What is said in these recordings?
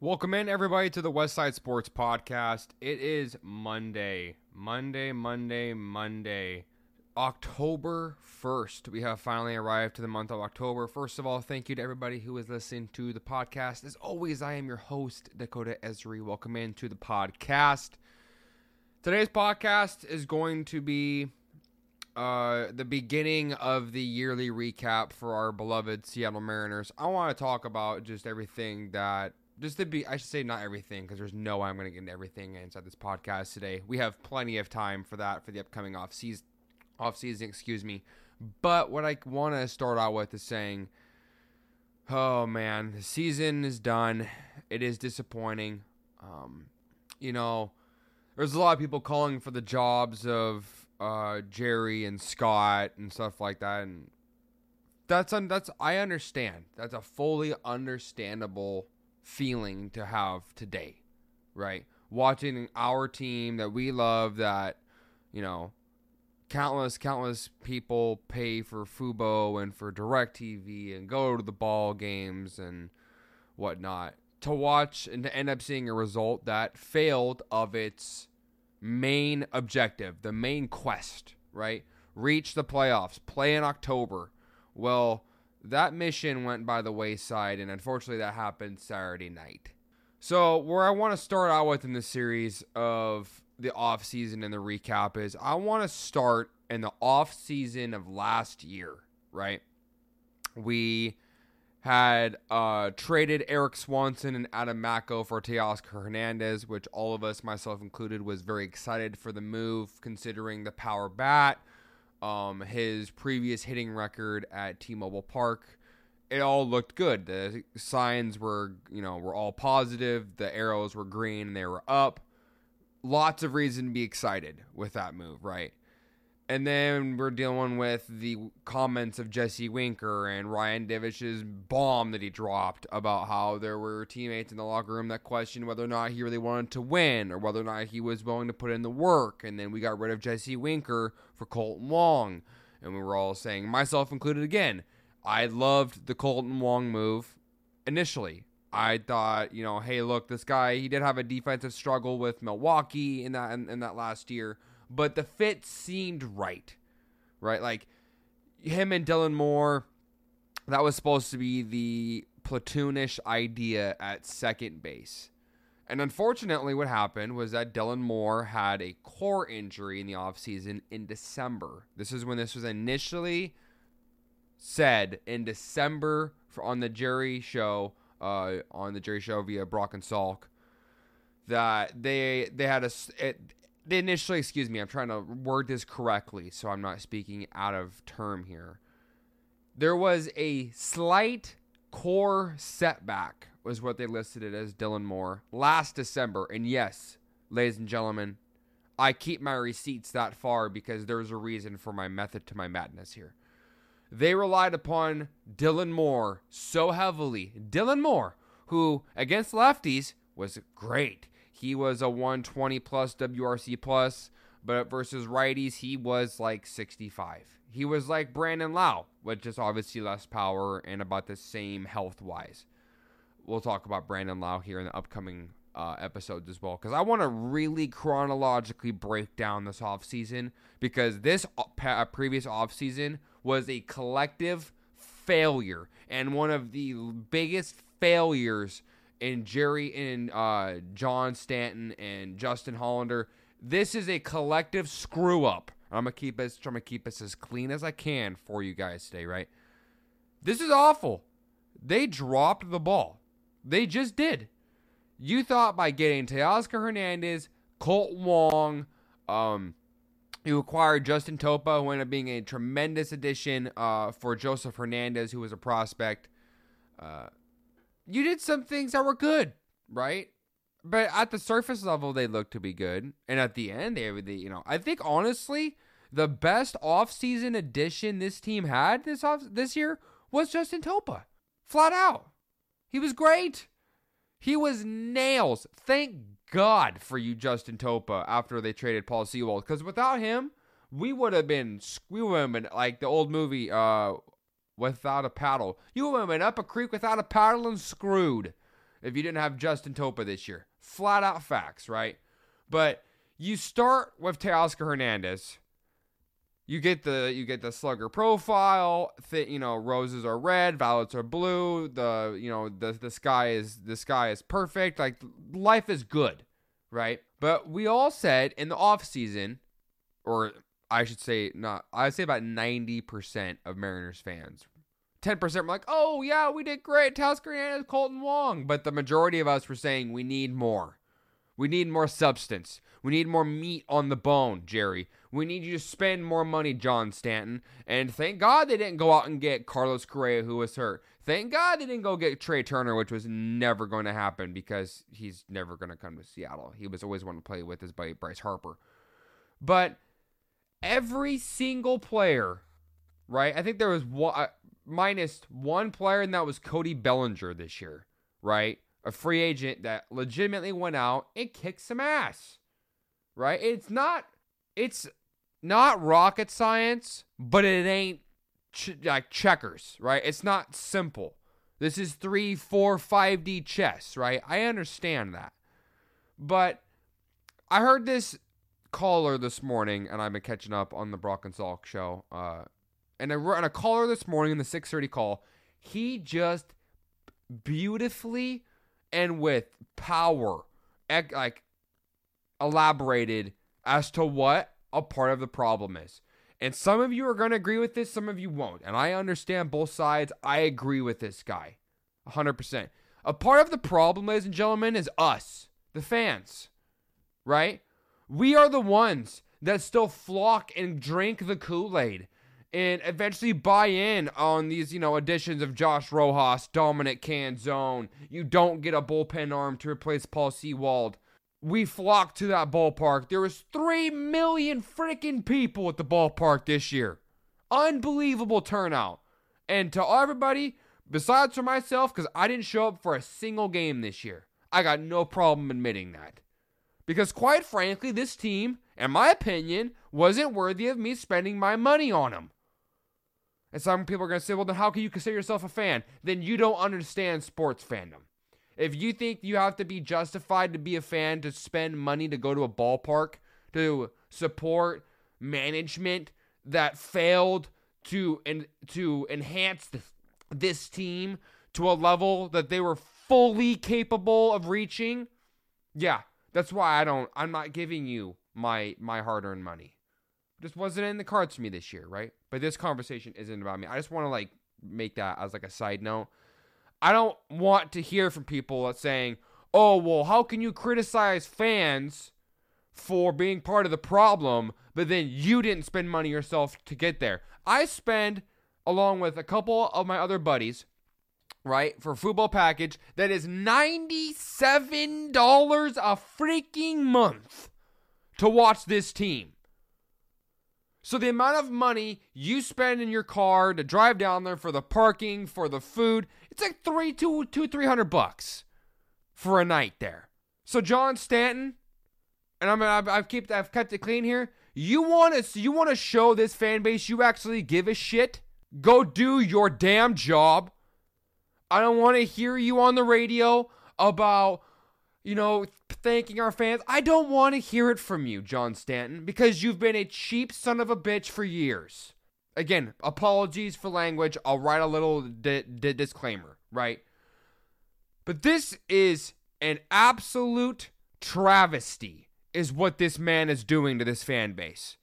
Welcome in, everybody, to the West Side Sports Podcast. It is Monday, Monday, Monday, Monday, October 1st. We have finally arrived to the month of October. First of all, thank you to everybody who is listening to the podcast. As always, I am your host, Dakota Esri. Welcome into the podcast. Today's podcast is going to be uh, the beginning of the yearly recap for our beloved Seattle Mariners. I want to talk about just everything that, just to be, I should say not everything, because there's no way I'm going to get into everything inside this podcast today. We have plenty of time for that for the upcoming off season, off season, excuse me. But what I want to start out with is saying, oh man, the season is done. It is disappointing. Um, you know, there's a lot of people calling for the jobs of uh, Jerry and Scott and stuff like that, and that's un- that's I understand. That's a fully understandable feeling to have today, right? Watching our team that we love, that you know, countless countless people pay for Fubo and for Directv and go to the ball games and whatnot to watch and to end up seeing a result that failed of its main objective, the main quest, right? Reach the playoffs, play in October. Well, that mission went by the wayside, and unfortunately, that happened Saturday night. So, where I want to start out with in the series of the off season and the recap is I want to start in the off season of last year, right? We had uh, traded Eric Swanson and Adam Macko for Teoscar Hernandez, which all of us, myself included, was very excited for the move, considering the power bat, um, his previous hitting record at T-Mobile Park. It all looked good. The signs were, you know, were all positive. The arrows were green and they were up. Lots of reason to be excited with that move, right? And then we're dealing with the comments of Jesse Winker and Ryan Divish's bomb that he dropped about how there were teammates in the locker room that questioned whether or not he really wanted to win or whether or not he was willing to put in the work. And then we got rid of Jesse Winker for Kolten Wong. And we were all saying, myself included again, I loved the Kolten Wong move initially. I thought, you know, hey, look, this guy, he did have a defensive struggle with Milwaukee in that in, in that last year but the fit seemed right, right? Like him and Dylan Moore, that was supposed to be the platoonish idea at second base. And unfortunately, what happened was that Dylan Moore had a core injury in the offseason in December. This is when this was initially said in December on the Jerry show, uh, on the Jerry show via Brock and Salk, that they they had a it, initially, excuse me, I'm trying to word this correctly so I'm not speaking out of term here. There was a slight core setback, was what they listed it as Dylan Moore last December. And yes, ladies and gentlemen, I keep my receipts that far because there's a reason for my method to my madness here. They relied upon Dylan Moore so heavily. Dylan Moore, who against lefties was great. He was a 120 plus WRC plus, but versus righties, he was like 65. He was like Brandon Lowe, with just obviously less power and about the same health wise. We'll talk about Brandon Lowe here in the upcoming uh, episodes as well because I want to really chronologically break down this offseason because this uh, previous offseason was a collective failure and one of the biggest failures and Jerry and uh, John Stanton and Justin Hollander. This is a collective screw up. I'm gonna keep this trying to keep this as clean as I can for you guys today, right? This is awful. They dropped the ball. They just did. You thought by getting Teoscar Hernandez, Colt Wong, um, you acquired Justin Topa, who ended up being a tremendous addition uh, for Joseph Hernandez, who was a prospect. Uh, you did some things that were good, right? But at the surface level, they looked to be good, and at the end, they, they you know, I think honestly, the best offseason addition this team had this off this year was Justin Topa, flat out. He was great. He was nails. Thank God for you, Justin Topa, after they traded Paul Sewald, because without him, we would have been we would have been like the old movie uh without a paddle. You would have been up a creek without a paddle and screwed. if you didn't have Justin Topa this year. Flat out facts, right? But you start with Teoscar Hernandez. You get the you get the slugger profile. Th- you know, roses are red, violets are blue. The you know the the sky is the sky is perfect. Like life is good, right? But we all said in the off season, or I should say not. I'd say about ninety percent of Mariners fans 10% were like, oh, yeah, we did great. Teoscar Hernandez, Kolten Wong. But the majority of us were saying we need more. We need more substance. We need more meat on the bone, Jerry. We need you to spend more money, John Stanton. And thank God they didn't go out and get Carlos Correa, who was hurt. Thank God they didn't go get Trea Turner, which was never going to happen because he's never going to come to Seattle. He was always wanting to play with his buddy Bryce Harper. But every single player, right? I think there was one, uh, minus one player, and that was Cody Bellinger this year, right? A free agent that legitimately went out and kicked some ass, right? It's not, it's not rocket science, but it ain't ch- like checkers, right? It's not simple. This is three, four, five D chess, right? I understand that, but I heard this caller this morning, and I've been catching up on the Brock and Salk show. Uh, and I on a caller this morning in the 6:30 call, he just beautifully and with power like elaborated as to what a part of the problem is. And some of you are going to agree with this, some of you won't. And I understand both sides. I agree with this guy 100%. A part of the problem, ladies and gentlemen, is us, the fans, right? We are the ones that still flock and drink the Kool Aid and eventually buy in on these, you know, additions of Josh Rojas, Dominic Canzone. You don't get a bullpen arm to replace Paul Sewald. We flocked to that ballpark. There was 3 million freaking people at the ballpark this year. Unbelievable turnout. And to everybody, besides for myself, because I didn't show up for a single game this year, I got no problem admitting that. Because quite frankly, this team, in my opinion, wasn't worthy of me spending my money on them. And some people are going to say, well, then how can you consider yourself a fan? Then you don't understand sports fandom. If you think you have to be justified to be a fan to spend money to go to a ballpark, to support management that failed to and to enhance this team to a level that they were fully capable of reaching, yeah, that's why I don't I'm not giving you my my hard-earned money just wasn't in the cards for me this year, right? But this conversation isn't about me. I just want to like make that as like a side note. I don't want to hear from people that saying, "Oh, well, how can you criticize fans for being part of the problem, but then you didn't spend money yourself to get there?" I spend along with a couple of my other buddies, right, for football package that is $97 a freaking month to watch this team. So the amount of money you spend in your car to drive down there for the parking, for the food, it's like three, two, two, three hundred bucks for a night there. So John Stanton, and I'm I've, I've kept I've kept it clean here. You want to you want to show this fan base you actually give a shit? Go do your damn job. I don't want to hear you on the radio about you know, thanking our fans. I don't want to hear it from you, John Stanton, because you've been a cheap son of a bitch for years. Again, apologies for language. I'll write a little di- di- disclaimer, right? But this is an absolute travesty, is what this man is doing to this fan base.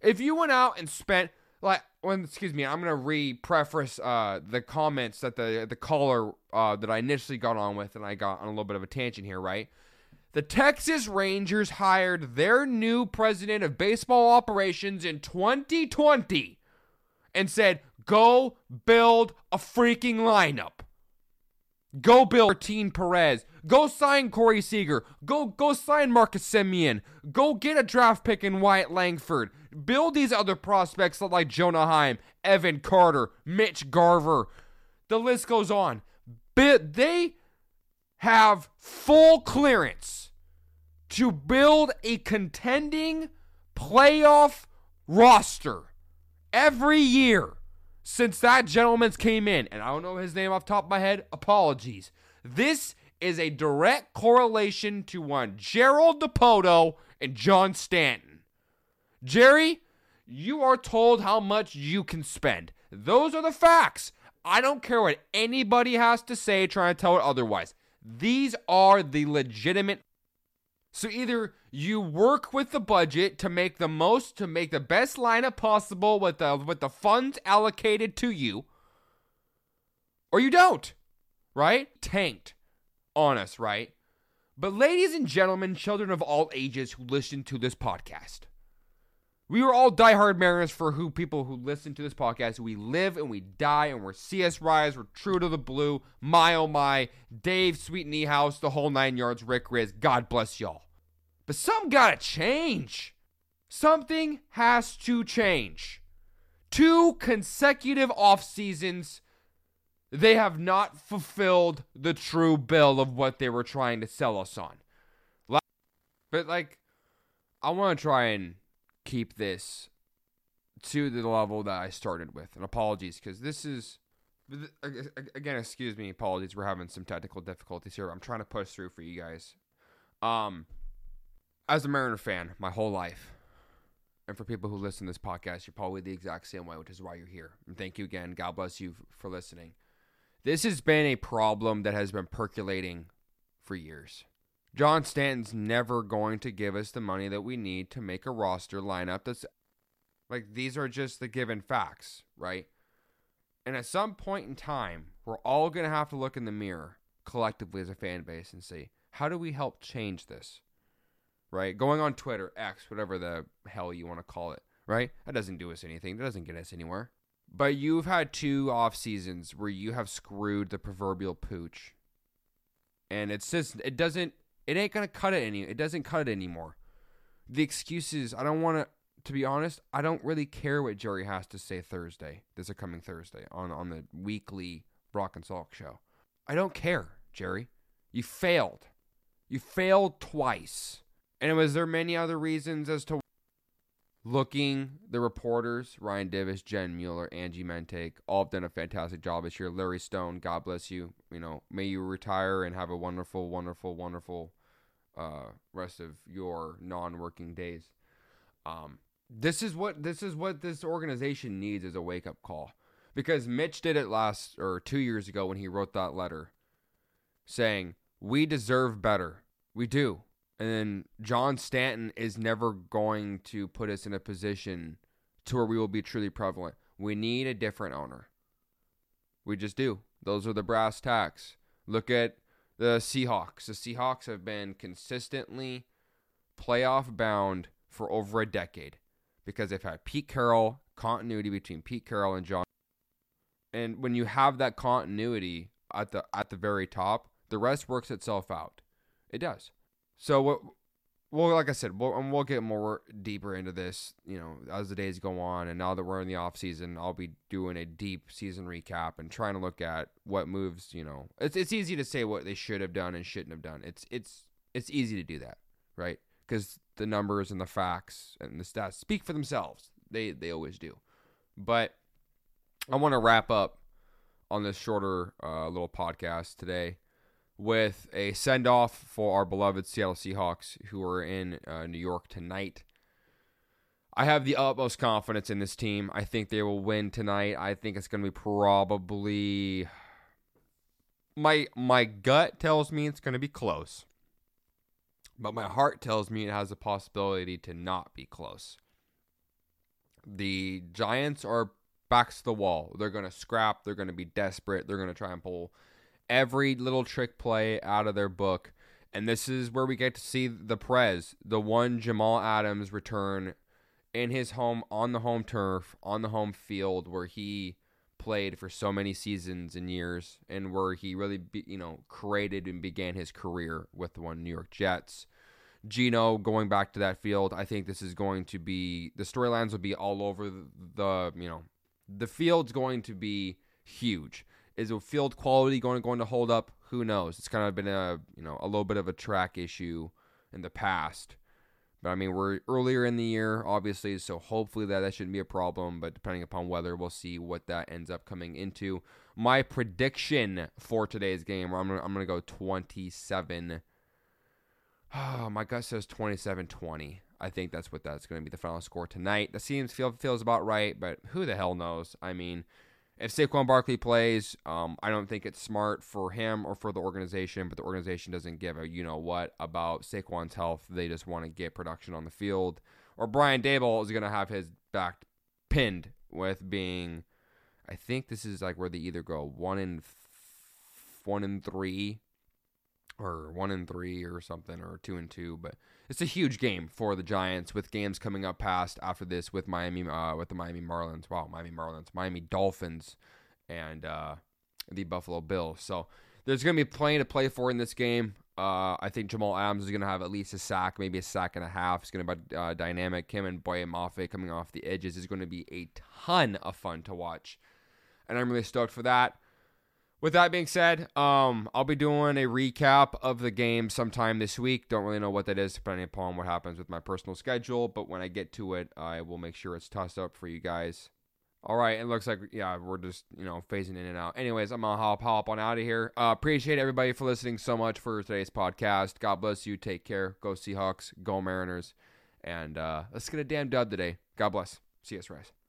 If you went out and spent like when excuse me, I'm gonna re-preface uh, the comments that the the caller uh, that I initially got on with, and I got on a little bit of a tangent here, right? The Texas Rangers hired their new president of baseball operations in 2020 and said, "Go build a freaking lineup." Go build Martin Perez. Go sign Corey Seager. Go go sign Marcus Semien. Go get a draft pick in Wyatt Langford. Build these other prospects like Jonah Heim, Evan Carter, Mitch Garver. The list goes on. They have full clearance to build a contending playoff roster every year since that gentleman's came in, and I don't know his name off top of my head, apologies. This is a direct correlation to one Gerald Dipoto and John Stanton. Jerry, you are told how much you can spend. Those are the facts. I don't care what anybody has to say trying to tell it otherwise. These are the legitimate. So either you work with the budget to make the most, to make the best lineup possible with the with the funds allocated to you, or you don't. Right? Tanked on us, right? But ladies and gentlemen, children of all ages who listen to this podcast, we are all diehard Mariners for who people who listen to this podcast. We live and we die, and we're CS Rise, we're true to the blue. My oh my, Dave, Sweet House, the whole nine yards. Rick Rizzs, God bless y'all. But some gotta change. Something has to change. Two consecutive off seasons, they have not fulfilled the true bill of what they were trying to sell us on. But like, I want to try and keep this to the level that I started with. And apologies because this is again, excuse me, apologies. We're having some technical difficulties here. I'm trying to push through for you guys. Um, as a Mariner fan, my whole life, and for people who listen to this podcast, you're probably the exact same way, which is why you're here. And thank you again. God bless you for listening. This has been a problem that has been percolating for years. John Stanton's never going to give us the money that we need to make a roster lineup that's like these are just the given facts, right? And at some point in time, we're all going to have to look in the mirror collectively as a fan base and see how do we help change this? Right? Going on Twitter, X, whatever the hell you want to call it, right? That doesn't do us anything. That doesn't get us anywhere. But you've had two off seasons where you have screwed the proverbial pooch. And it's just it doesn't it ain't gonna cut it any. It doesn't cut it anymore. The excuses. I don't want to. To be honest, I don't really care what Jerry has to say Thursday. This coming Thursday on on the weekly Brock and Salk show. I don't care, Jerry. You failed. You failed twice. And was there many other reasons as to looking the reporters Ryan Divish, Jen Mueller, Angie Mentink, all have done a fantastic job this year. Larry Stone, God bless you. You know, may you retire and have a wonderful, wonderful, wonderful uh, rest of your non-working days. Um, this is what this is what this organization needs as a wake-up call because Mitch did it last or two years ago when he wrote that letter saying we deserve better. We do. And then John Stanton is never going to put us in a position to where we will be truly prevalent. We need a different owner. We just do. Those are the brass tacks. Look at the Seahawks. The Seahawks have been consistently playoff bound for over a decade because they've had Pete Carroll, continuity between Pete Carroll and John. And when you have that continuity at the at the very top, the rest works itself out. It does. So what well, like I said, we'll, and we'll get more deeper into this, you know, as the days go on. And now that we're in the off season, I'll be doing a deep season recap and trying to look at what moves. You know, it's it's easy to say what they should have done and shouldn't have done. It's it's it's easy to do that, right? Because the numbers and the facts and the stats speak for themselves. They they always do. But I want to wrap up on this shorter uh, little podcast today with a send off for our beloved Seattle Seahawks who are in uh, New York tonight. I have the utmost confidence in this team. I think they will win tonight. I think it's going to be probably my my gut tells me it's going to be close. But my heart tells me it has a possibility to not be close. The Giants are backs to the wall. They're going to scrap, they're going to be desperate, they're going to try and pull every little trick play out of their book. And this is where we get to see the Prez, the one Jamal Adams return in his home on the home turf, on the home field where he played for so many seasons and years and where he really be, you know created and began his career with the one New York Jets. Geno going back to that field, I think this is going to be the storylines will be all over the, the you know the field's going to be huge. Is the field quality going going to hold up? Who knows? It's kind of been a you know a little bit of a track issue in the past. But I mean, we're earlier in the year, obviously, so hopefully that that shouldn't be a problem. But depending upon weather, we'll see what that ends up coming into. My prediction for today's game, I'm gonna, I'm gonna go 27. Oh, my gut says 27-20. I think that's what that's going to be the final score tonight. That seems feel, feels about right, but who the hell knows? I mean, if Saquon Barkley plays, um, I don't think it's smart for him or for the organization, but the organization doesn't give a you know what about Saquon's health. They just want to get production on the field. Or Brian Daboll is going to have his back pinned with being, I think this is like where they either go one in one in three, or one and three or something, or two and two, but it's a huge game for the Giants with games coming up past after this with Miami uh, with the Miami Marlins. Wow, Miami Marlins, Miami Dolphins, and uh, the Buffalo Bills. So there's going to be plenty to play for in this game. Uh, I think Jamal Adams is going to have at least a sack, maybe a sack and a half. It's going to be uh, dynamic. Him and Boye Mafe coming off the edges is going to be a ton of fun to watch, and I'm really stoked for that. With that being said, um, I'll be doing a recap of the game sometime this week. Don't really know what that is, depending upon what happens with my personal schedule. But when I get to it, I will make sure it's tossed up for you guys. All right, it looks like yeah, we're just you know phasing in and out. Anyways, I'm gonna hop hop on out of here. Uh, appreciate everybody for listening so much for today's podcast. God bless you. Take care. Go Seahawks. Go Mariners. And uh, let's get a damn dub today. God bless. See you, guys.